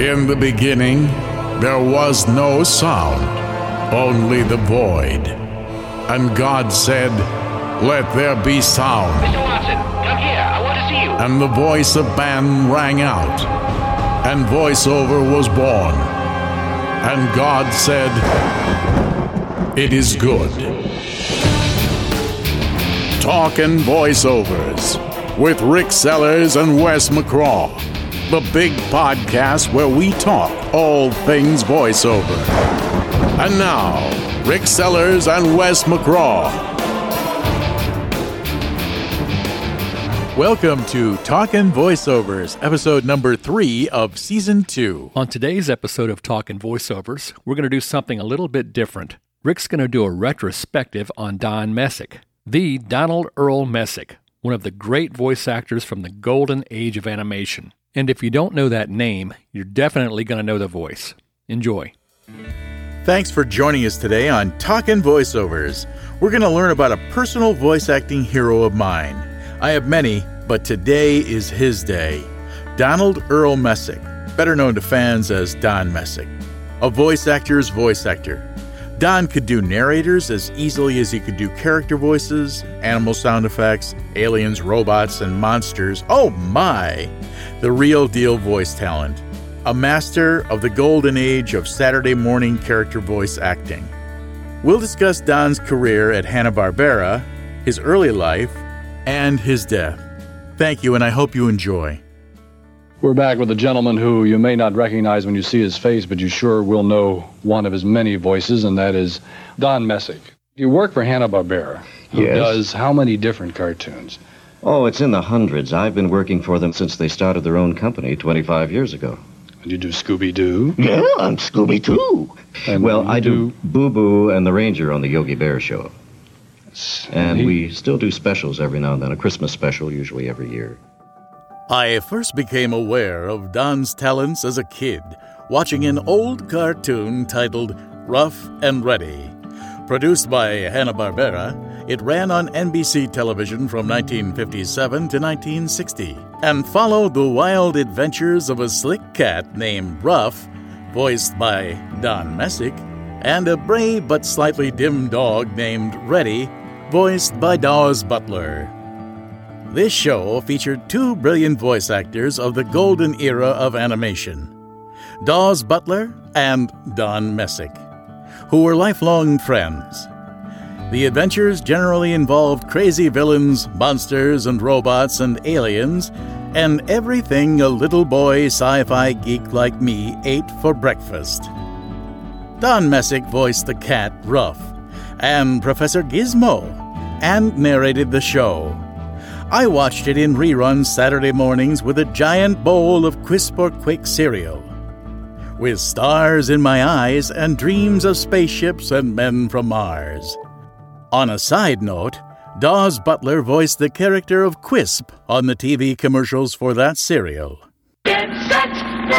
In the beginning, there was no sound, only the void. And God said, Let there be sound. Mr. Watson, come here. I want to see you. And the voice of man rang out, and voiceover was born. And God said, It is good. Talking voiceovers with Rick Sellers and Wes McCraw. The big podcast where we talk all things voiceover. And now, Rick Sellers and Wes McCraw. Welcome to Talkin' Voiceovers, episode number three of season two. On today's episode of Talkin' Voiceovers, we're going to do something a little bit different. Rick's going to do a retrospective on Don Messick, the Donald Earl Messick, one of the great voice actors from the golden age of animation. And if you don't know that name, you're definitely going to know the voice. Enjoy. Thanks for joining us today on Talkin' Voiceovers. We're going to learn about a personal voice acting hero of mine. I have many, but today is his day. Donald Earl Messick, better known to fans as Don Messick, a voice actor's voice actor. Don could do narrators as easily as he could do character voices, animal sound effects, aliens, robots, and monsters. Oh my! The real deal voice talent. A master of the golden age of Saturday morning character voice acting. We'll discuss Don's career at Hanna-Barbera, his early life, and his death. Thank you, and I hope you enjoy. We're back with a gentleman who you may not recognize when you see his face, but you sure will know one of his many voices, and that is Don Messick. You work for Hanna-Barbera, who Yes. does how many different cartoons? Oh, it's in the hundreds. I've been working for them since they started their own company 25 years ago. And you do Scooby-Doo. Yeah, I'm Scooby too. And well, I do Boo Boo and the Ranger on the Yogi Bear show. And he- we still do specials every now and then, a Christmas special, usually every year. I first became aware of Don's talents as a kid watching an old cartoon titled Ruff and Reddy. Produced by Hanna-Barbera, it ran on NBC television from 1957 to 1960 and followed the wild adventures of a slick cat named Ruff, voiced by Don Messick, and a brave but slightly dim dog named Reddy, voiced by Daws Butler. This show featured two brilliant voice actors of the golden era of animation Daws Butler and Don Messick, who were lifelong friends. The adventures generally involved crazy villains, monsters, and robots and aliens, and everything a little boy sci fi geek like me ate for breakfast. Don Messick voiced the cat Ruff and Professor Gizmo and narrated the show. I watched it in reruns Saturday mornings with a giant bowl of Quisp or quick cereal. With stars in my eyes and dreams of spaceships and men from Mars. On a side note, Daws Butler voiced the character of Quisp on the TV commercials for that cereal. Get set,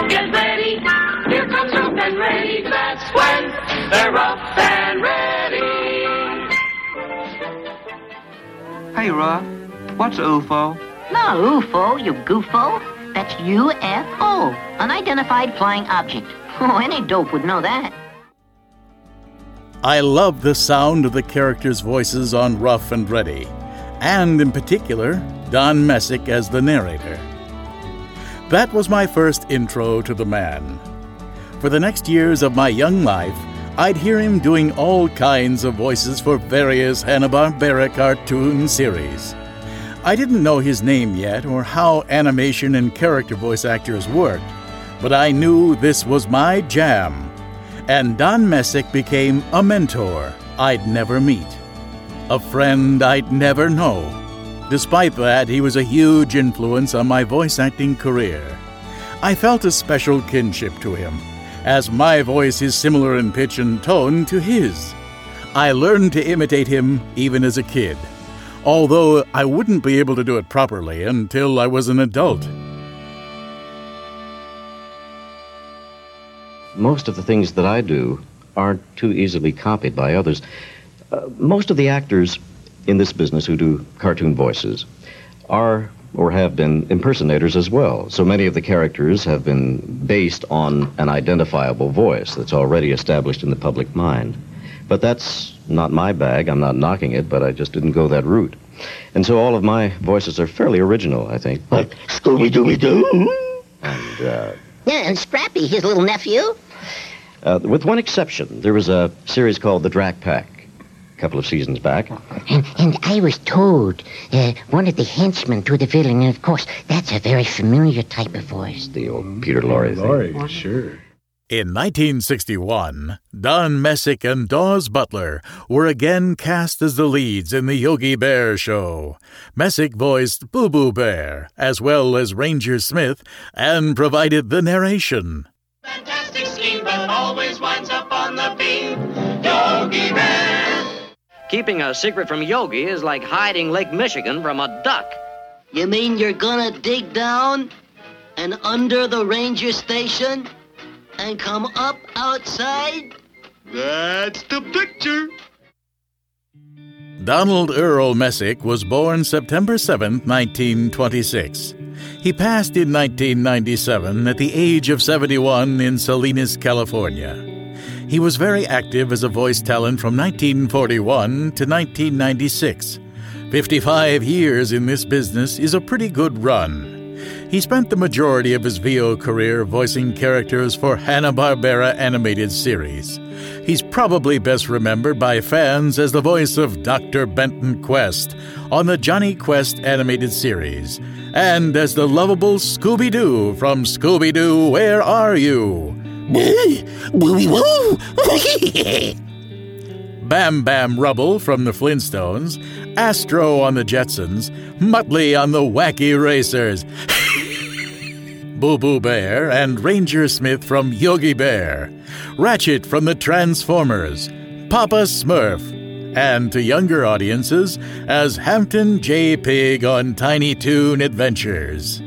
get ready. Here comes Ruff and Reddy. That's when they're rough and ready. Hey, Ruff. What's UFO? Not UFO, you goofo. That's UFO, unidentified flying object. Oh, any dope would know that. I love the sound of the characters' voices on Ruff and Reddy, and in particular, Don Messick as the narrator. That was my first intro to the man. For the next years of my young life, I'd hear him doing all kinds of voices for various Hanna-Barbera cartoon series. I didn't know his name yet or how animation and character voice actors worked, but I knew this was my jam. And Don Messick became a mentor I'd never meet, a friend I'd never know. Despite that, he was a huge influence on my voice acting career. I felt a special kinship to him, as my voice is similar in pitch and tone to his. I learned to imitate him even as a kid, although I wouldn't be able to do it properly until I was an adult. Most of the things that I do aren't too easily copied by others. Uh, most of the actors in this business who do cartoon voices are or have been impersonators as well. So many of the characters have been based on an identifiable voice that's already established in the public mind. But that's not my bag. I'm not knocking it, but I just didn't go that route. And so all of my voices are fairly original, I think. Like Scooby Dooby Doo. And uh, Yeah, and Scrappy, his little nephew. uh, with one exception, there was a series called The Drac Pack a couple of seasons back. And, and I was told uh, one of the henchmen to the villain, and of course, that's a very familiar type of voice. The old Peter Lorre thing. Lorre, sure. In 1961, Don Messick and Daws Butler were again cast as the leads in the Yogi Bear show. Messick voiced Boo Boo Bear, as well as Ranger Smith, and provided the narration. Fantastic scheme, but always winds up on the beam. Yogi Bear. Keeping a secret from Yogi is like hiding Lake Michigan from a duck. You mean you're gonna dig down and under the ranger station and come up outside? That's the picture. Donald Earl Messick was born September 7, 1926. He passed in 1997 at the age of 71 in Salinas, California. He was very active as a voice talent from 1941 to 1996. 55 years in this business is a pretty good run. He spent the majority of his VO career voicing characters for Hanna-Barbera animated series. He's probably best remembered by fans as the voice of Dr. Benton Quest on the Jonny Quest animated series, and as the lovable Scooby Doo from Scooby Doo, Where Are You? Bam Bam Rubble from the Flintstones, Astro on the Jetsons, Muttley on the Wacky Racers, Boo Boo Bear and Ranger Smith from Yogi Bear, Ratchet from the Transformers, Papa Smurf, and to younger audiences as Hampton J. Pig on Tiny Toon Adventures.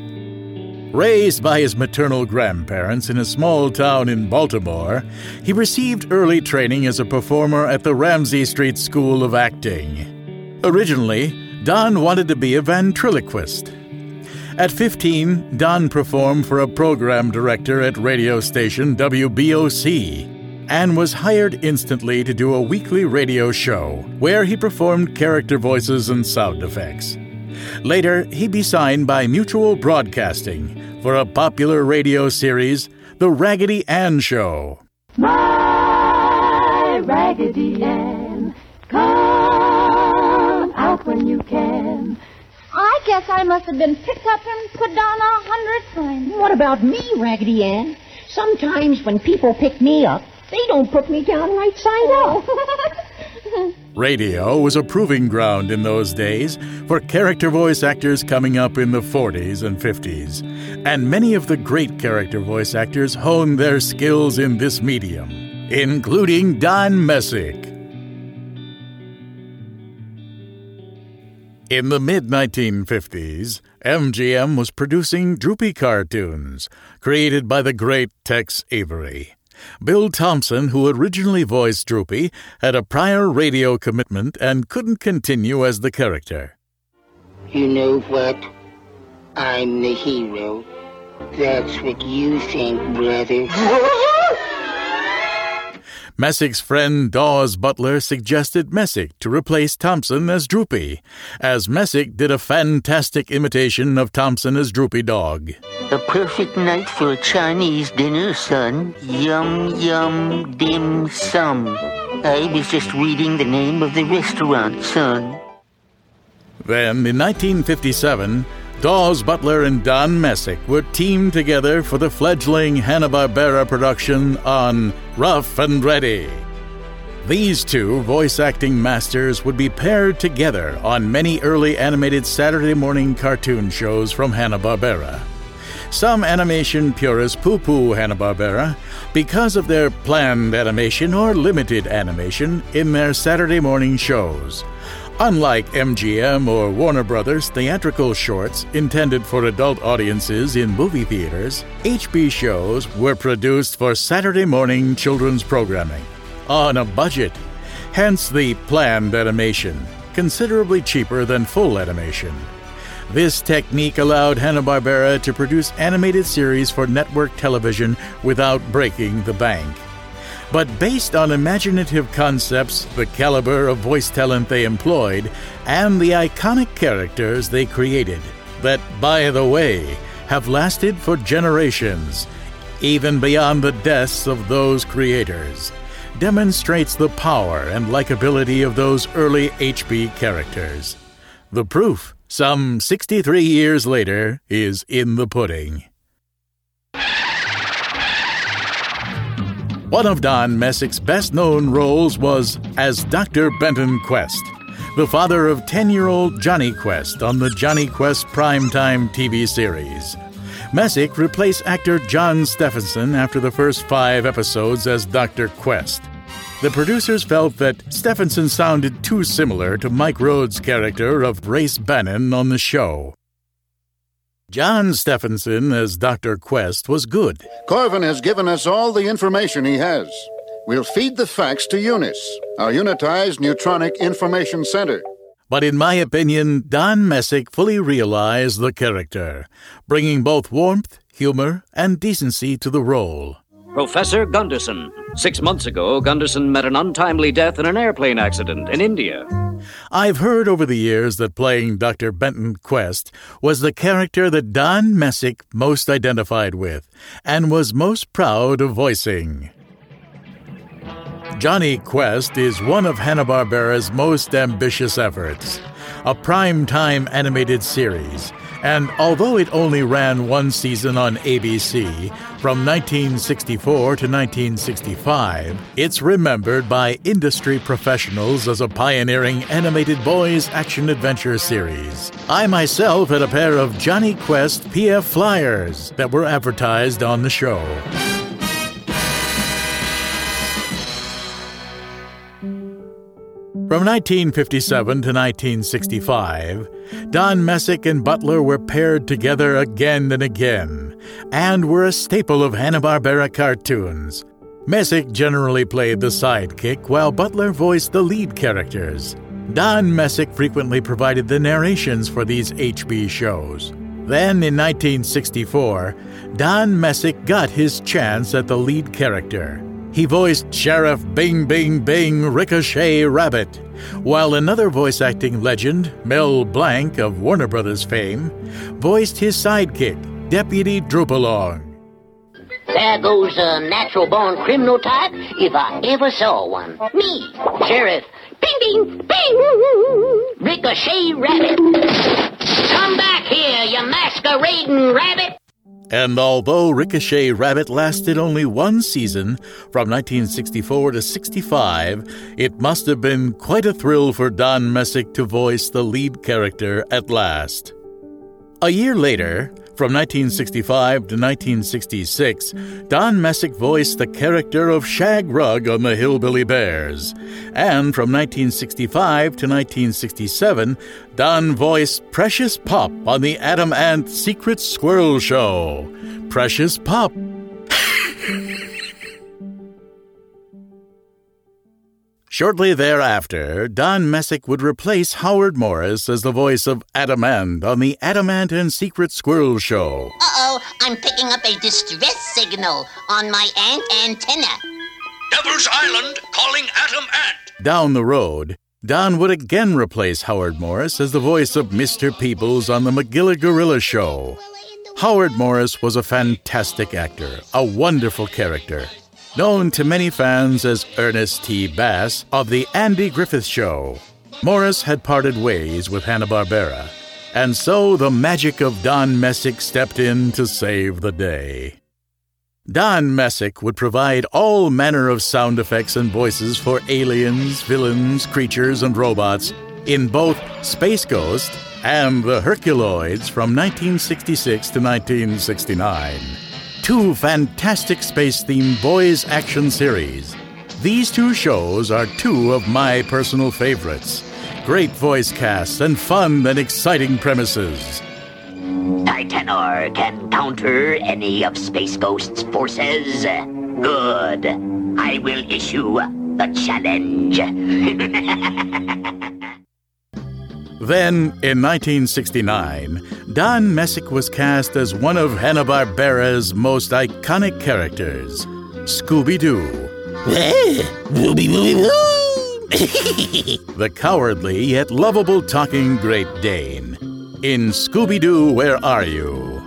Raised by his maternal grandparents in a small town in Baltimore, he received early training as a performer at the Ramsey Street School of Acting. Originally, Don wanted to be a ventriloquist. At 15, Don performed for a program director at radio station WBOC and was hired instantly to do a weekly radio show where he performed character voices and sound effects. Later, he'd be signed by Mutual Broadcasting for a popular radio series, The Raggedy Ann Show. My Raggedy Ann, come out when you can. I guess I must have been picked up and put down a hundred times. What about me, Raggedy Ann? Sometimes when people pick me up, they don't put me down right side up. Radio was a proving ground in those days for character voice actors coming up in the 40s and 50s, and many of the great character voice actors honed their skills in this medium, including Don Messick. In the mid 1950s, MGM was producing Droopy cartoons, created by the great Tex Avery. Bill Thompson, who originally voiced Droopy, had a prior radio commitment and couldn't continue as the character. You know what? I'm the hero. That's what you think, brother. Messick's friend Daws Butler suggested Messick to replace Thompson as Droopy, as Messick did a fantastic imitation of Thompson as Droopy Dog. A perfect night for a Chinese dinner, son. Yum, yum, dim sum. I was just reading the name of the restaurant, son. Then, in 1957, Daws Butler and Don Messick were teamed together for the fledgling Hanna-Barbera production on Ruff and Reddy. These two voice acting masters would be paired together on many early animated Saturday morning cartoon shows from Hanna-Barbera. Some animation purists poo poo Hanna-Barbera because of their planned animation or limited animation in their Saturday morning shows. Unlike MGM or Warner Brothers theatrical shorts intended for adult audiences in movie theaters, HB shows were produced for Saturday morning children's programming on a budget. Hence the planned animation, considerably cheaper than full animation. This technique allowed Hanna-Barbera to produce animated series for network television without breaking the bank. But based on imaginative concepts, the caliber of voice talent they employed, and the iconic characters they created, that, by the way, have lasted for generations, even beyond the deaths of those creators, demonstrates the power and likability of those early HB characters. The proof, some 63 years later, is in the pudding. One of Don Messick's best known roles was as Dr. Benton Quest, the father of 10 year old Jonny Quest on the Jonny Quest primetime TV series. Messick replaced actor John Stephenson after the first five episodes as Dr. Quest. The producers felt that Stephenson sounded too similar to Mike Road's character of Race Bannon on the show. John Stephenson as Dr. Quest was good. Corvin has given us all the information he has. We'll feed the facts to Eunice, our unitized neutronic information center. But in my opinion, Don Messick fully realized the character, bringing both warmth, humor, and decency to the role. Professor Gunderson. Six months ago, Gunderson met an untimely death in an airplane accident in India. I've heard over the years that playing Dr. Benton Quest was the character that Don Messick most identified with and was most proud of voicing. Jonny Quest is one of Hanna-Barbera's most ambitious efforts, a prime-time animated series and although it only ran one season on ABC from 1964 to 1965, it's remembered by industry professionals as a pioneering animated boys action adventure series. I myself had a pair of Jonny Quest PF flyers that were advertised on the show. From 1957 to 1965, Don Messick and Butler were paired together again and again, and were a staple of Hanna-Barbera cartoons. Messick generally played the sidekick, while Butler voiced the lead characters. Don Messick frequently provided the narrations for these HB shows. Then, in 1964, Don Messick got his chance at the lead character. He voiced Sheriff Bing Bing Bing Ricochet Rabbit, while another voice acting legend, Mel Blanc of Warner Brothers fame, voiced his sidekick, Deputy Droopalong. There goes a natural born criminal type if I ever saw one. Me, Sheriff. Bing, bing, bing! Ricochet Rabbit. Come back here, you masquerading rabbit! And although Ricochet Rabbit lasted only one season, from 1964 to 65, it must have been quite a thrill for Don Messick to voice the lead character at last. A year later, from 1965 to 1966, Don Messick voiced the character of Shag Rugg on the Hillbilly Bears. And from 1965 to 1967, Don voiced Precious Pupp on the Atom Ant Secret Squirrel Show. Precious Pupp. Shortly thereafter, Don Messick would replace Howard Morris as the voice of Atom Ant on the Atom Ant and Secret Squirrel Show. Uh oh, I'm picking up a distress signal on my ant antenna. Devil's Island calling Atom Ant. Down the road, Don would again replace Howard Morris as the voice of Mr. Peebles on the Magilla Gorilla Show. Howard Morris was a fantastic actor, a wonderful character known to many fans as Ernest T. Bass of The Andy Griffith Show. Morris had parted ways with Hanna-Barbera, and so the magic of Don Messick stepped in to save the day. Don Messick would provide all manner of sound effects and voices for aliens, villains, creatures, and robots in both Space Ghost and The Herculoids from 1966 to 1969 two fantastic space themed boys action series. These two shows are two of my personal favorites. Great voice casts and fun and exciting premises. Titanor can counter any of Space Ghost's forces. Good. I will issue the challenge. Then, in 1969, Don Messick was cast as one of Hanna-Barbera's most iconic characters, Scooby-Doo. the cowardly yet lovable talking Great Dane. In Scooby-Doo, Where Are You?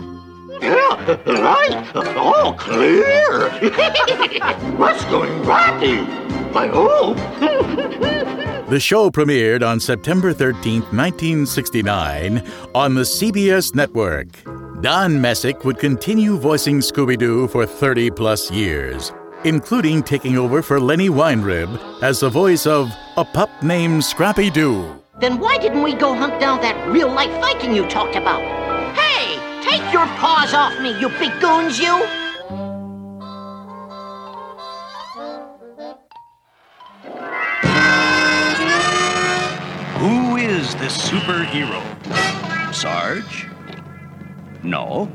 Yeah, right. All clear. What's going right? I hope. The show premiered on September 13, 1969, on the CBS network. Don Messick would continue voicing Scooby Doo for 30 plus years, including taking over for Lenny Weinrib as the voice of a pup named Scrappy Doo. Then why didn't we go hunt down that real life Viking you talked about? Hey, take your paws off me, you big goons, you! Is this superhero? Sarge? No.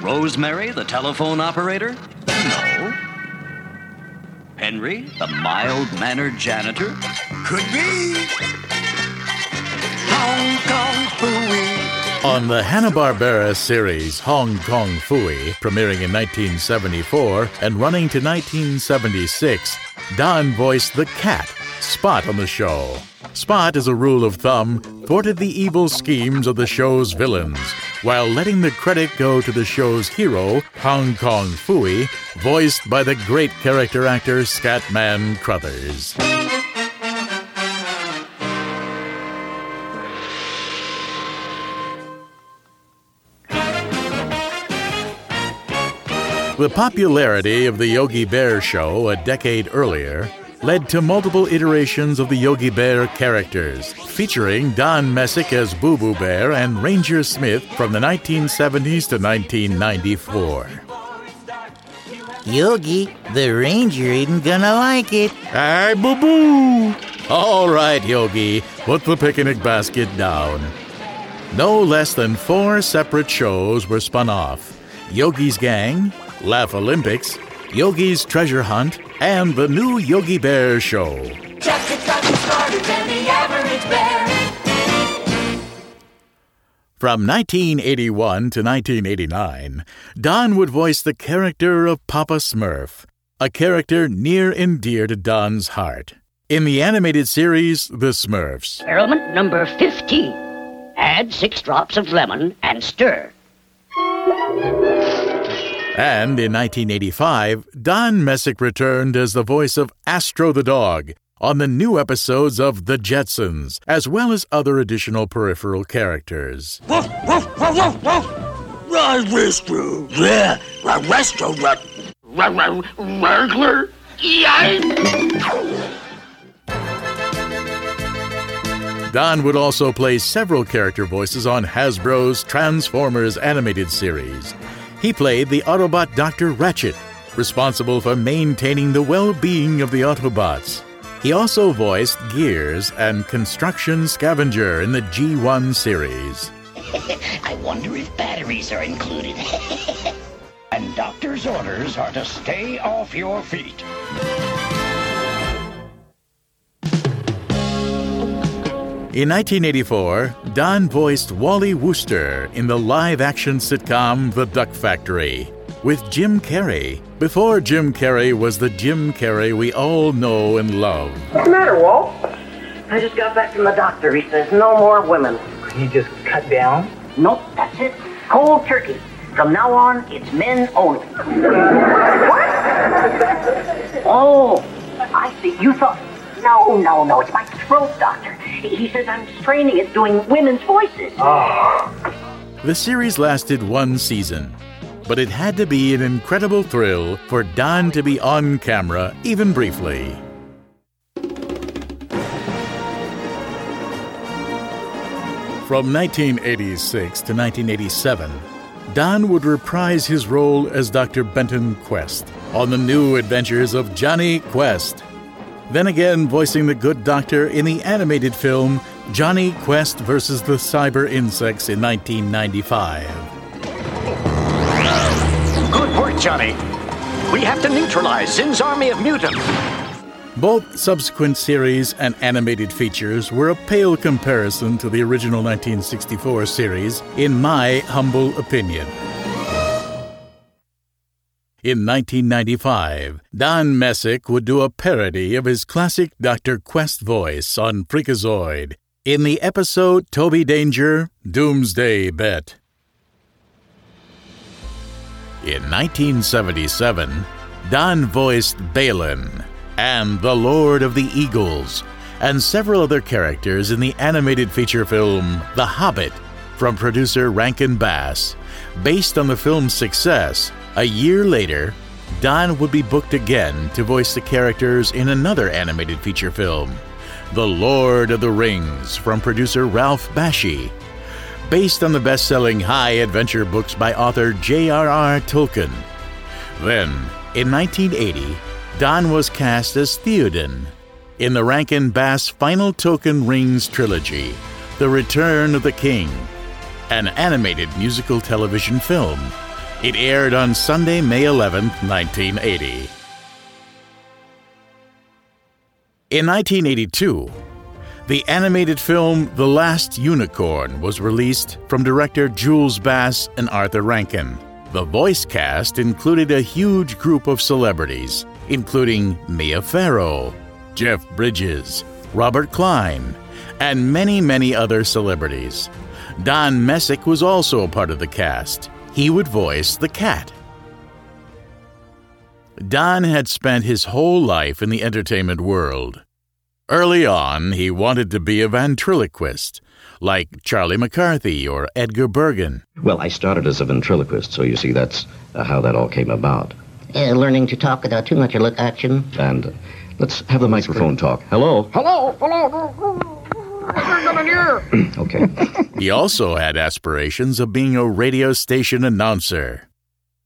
Rosemary, the telephone operator? No. Henry, the mild mannered janitor? Could be. Hong Kong Phooey. On the Hanna-Barbera series Hong Kong Phooey, premiering in 1974 and running to 1976, Don voiced the cat, Spot, on the show. Spot, as a rule of thumb, thwarted the evil schemes of the show's villains, while letting the credit go to the show's hero, Hong Kong Phooey, voiced by the great character actor Scatman Crothers. The popularity of the Yogi Bear show a decade earlier led to multiple iterations of the Yogi Bear characters, featuring Don Messick as Boo Boo Bear and Ranger Smith from the 1970s to 1994. Yogi, the ranger ain't gonna like it. Hey, Boo Boo! All right, Yogi, put the picnic basket down. No less than four separate shows were spun off Yogi's Gang, Laugh Olympics, Yogi's Treasure Hunt, and the new Yogi Bear Show. Just gets gotten started than the average bear. From 1981 to 1989, Don would voice the character of Papa Smurf, a character near and dear to Don's heart. In the animated series, The Smurfs. Experiment number 15. Add six drops of lemon and stir. And in 1985, Don Messick returned as the voice of Astro the dog on the new episodes of The Jetsons, as well as other additional peripheral characters. Woof, woof, woof, woof, woof. Yeah. Yikes. Don would also play several character voices on Hasbro's Transformers animated series. He played the Autobot Dr. Ratchet, responsible for maintaining the well being of the Autobots. He also voiced Gears and Construction Scavenger in the G1 series. I wonder if batteries are included. And doctor's orders are to stay off your feet. In 1984, Don voiced Wally Wooster in the live action sitcom The Duck Factory with Jim Carrey, before Jim Carrey was the Jim Carrey we all know and love. What's the matter, Walt? I just got back from the doctor. He says no more women. Can You just cut down? Nope, that's it. Cold turkey. From now on, it's men only. what? Oh, I see. You thought. No, no, no. It's my throat doctor. He says I'm straining at doing women's voices. Ah. The series lasted one season, but it had to be an incredible thrill for Don to be on camera, even briefly. From 1986 to 1987, Don would reprise his role as Dr. Benton Quest on the new adventures of Jonny Quest. Then again, voicing the good doctor in the animated film Jonny Quest vs. the Cyber Insects in 1995. Good work, Johnny. We have to neutralize Zin's army of mutants. Both subsequent series and animated features were a pale comparison to the original 1964 series, in my humble opinion. In 1995, Don Messick would do a parody of his classic Dr. Quest voice on Freakazoid in the episode Toby Danger Doomsday Bet. In 1977, Don voiced Balin and the Lord of the Eagles and several other characters in the animated feature film The Hobbit from producer Rankin Bass. Based on the film's success, a year later, Don would be booked again to voice the characters in another animated feature film, The Lord of the Rings, from producer Ralph Bakshi. Based on the best selling high adventure books by author J.R.R. Tolkien. Then, in 1980, Don was cast as Theoden in the Rankin Bass Final Tolkien Rings trilogy, The Return of the King, an animated musical television film. It aired on Sunday, May 11, 1980. In 1982, the animated film The Last Unicorn was released from director Jules Bass and Arthur Rankin. The voice cast included a huge group of celebrities, including Mia Farrow, Jeff Bridges, Robert Klein, and many, many other celebrities. Don Messick was also a part of the cast. He would voice the cat. Don had spent his whole life in the entertainment world. Early on, he wanted to be a ventriloquist, like Charlie McCarthy or Edgar Bergen. Well, I started as a ventriloquist, so you see that's uh, how that all came about. Uh, learning to talk without too much look action. And uh, let's have the microphone talk. Hello? Hello, hello. okay. He also had aspirations of being a radio station announcer.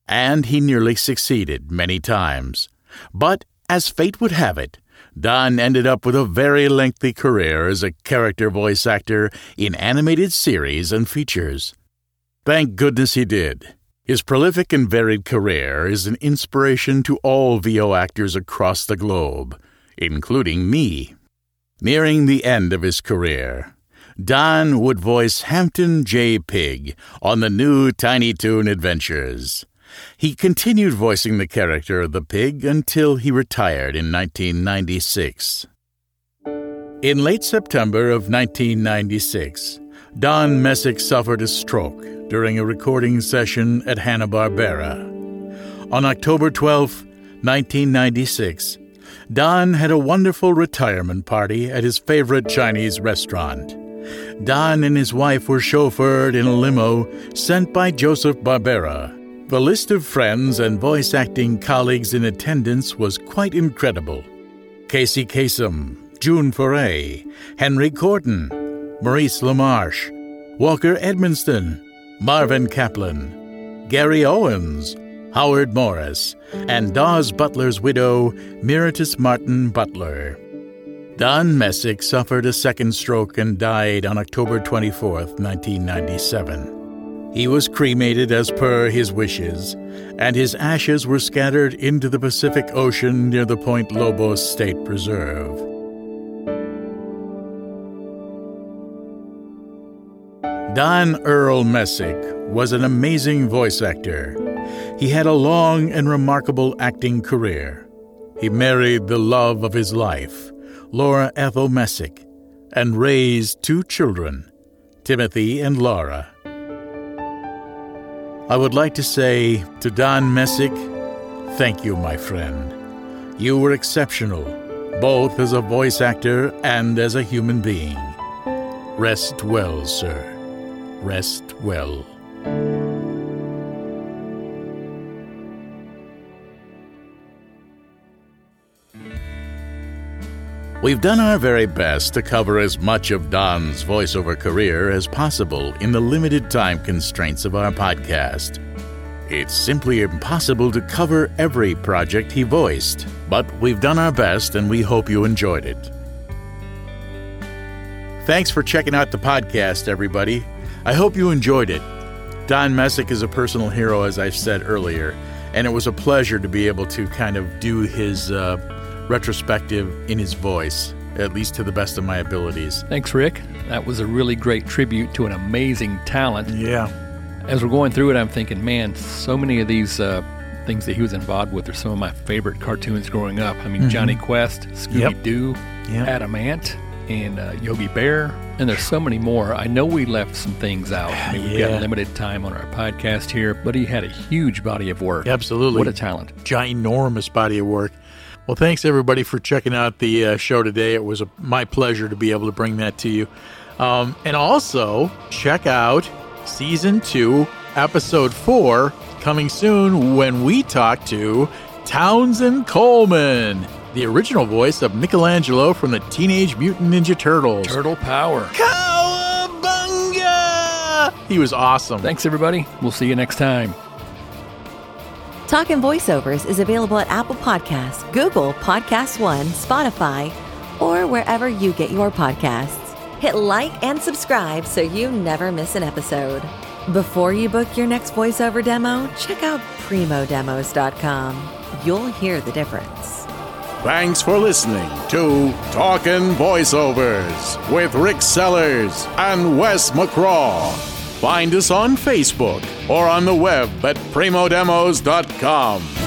And he nearly succeeded many times. But, as fate would have it, Don ended up with a very lengthy career as a character voice actor in animated series and features. Thank goodness he did. His prolific and varied career is an inspiration to all VO actors across the globe, including me. Nearing the end of his career, Don would voice Hampton J. Pig on the new Tiny Toon Adventures. He continued voicing the character of the pig until he retired in 1996. In late September of 1996, Don Messick suffered a stroke during a recording session at Hanna-Barbera. On October 12, 1996, Don had a wonderful retirement party at his favorite Chinese restaurant. Don and his wife were chauffeured in a limo sent by Joseph Barbera. The list of friends and voice acting colleagues in attendance was quite incredible. Casey Kasem, June Foray, Henry Corden, Maurice LaMarche, Walker Edmiston, Marvin Kaplan, Gary Owens, Howard Morris, and Daws Butler's widow, Myrtis Martin Butler. Don Messick suffered a second stroke and died on October 24, 1997. He was cremated as per his wishes, and his ashes were scattered into the Pacific Ocean near the Point Lobos State Preserve. Don Earl Messick was an amazing voice actor. He had a long and remarkable acting career. He married the love of his life, Laura Ethel Messick, and raised two children, Timothy and Laura. I would like to say to Don Messick, thank you, my friend. You were exceptional, both as a voice actor and as a human being. Rest well, sir. Rest well. We've done our very best to cover as much of Don's voiceover career as possible in the limited time constraints of our podcast. It's simply impossible to cover every project he voiced, but we've done our best and we hope you enjoyed it. Thanks for checking out the podcast, everybody. I hope you enjoyed it. Don Messick is a personal hero, as I said earlier, and it was a pleasure to be able to kind of do his uh, retrospective in his voice, at least to the best of my abilities. Thanks, Rick. That was a really great tribute to an amazing talent. Yeah. As we're going through it, I'm thinking, man, so many of these uh, things that he was involved with are some of my favorite cartoons growing up. I mean, Mhm. Jonny Quest, Scooby Doo, Yep. Atom Ant, and uh, Yogi Bear, and there's so many more. I know we left some things out. I mean, we've Yeah. got limited time on our podcast here, but he had a huge body of work. Absolutely. What a talent. Ginormous body of work. Well, thanks everybody for checking out the uh, show today. It was a, my pleasure to be able to bring that to you. Um, and also, check out season two, episode four, coming soon when we talk to Townsend Coleman, the original voice of Michelangelo from the Teenage Mutant Ninja Turtles. Turtle Power. Cowabunga! He was awesome. Thanks, everybody. We'll see you next time. Talkin' Voiceovers is available at Apple Podcasts, Google Podcasts One, Spotify, or wherever you get your podcasts. Hit like and subscribe so you never miss an episode. Before you book your next voiceover demo, check out primodemos.com. You'll hear the difference. Thanks for listening to Talkin' Voiceovers with Rick Sellers and Wes McCraw. Find us on Facebook or on the web at primodemos.com.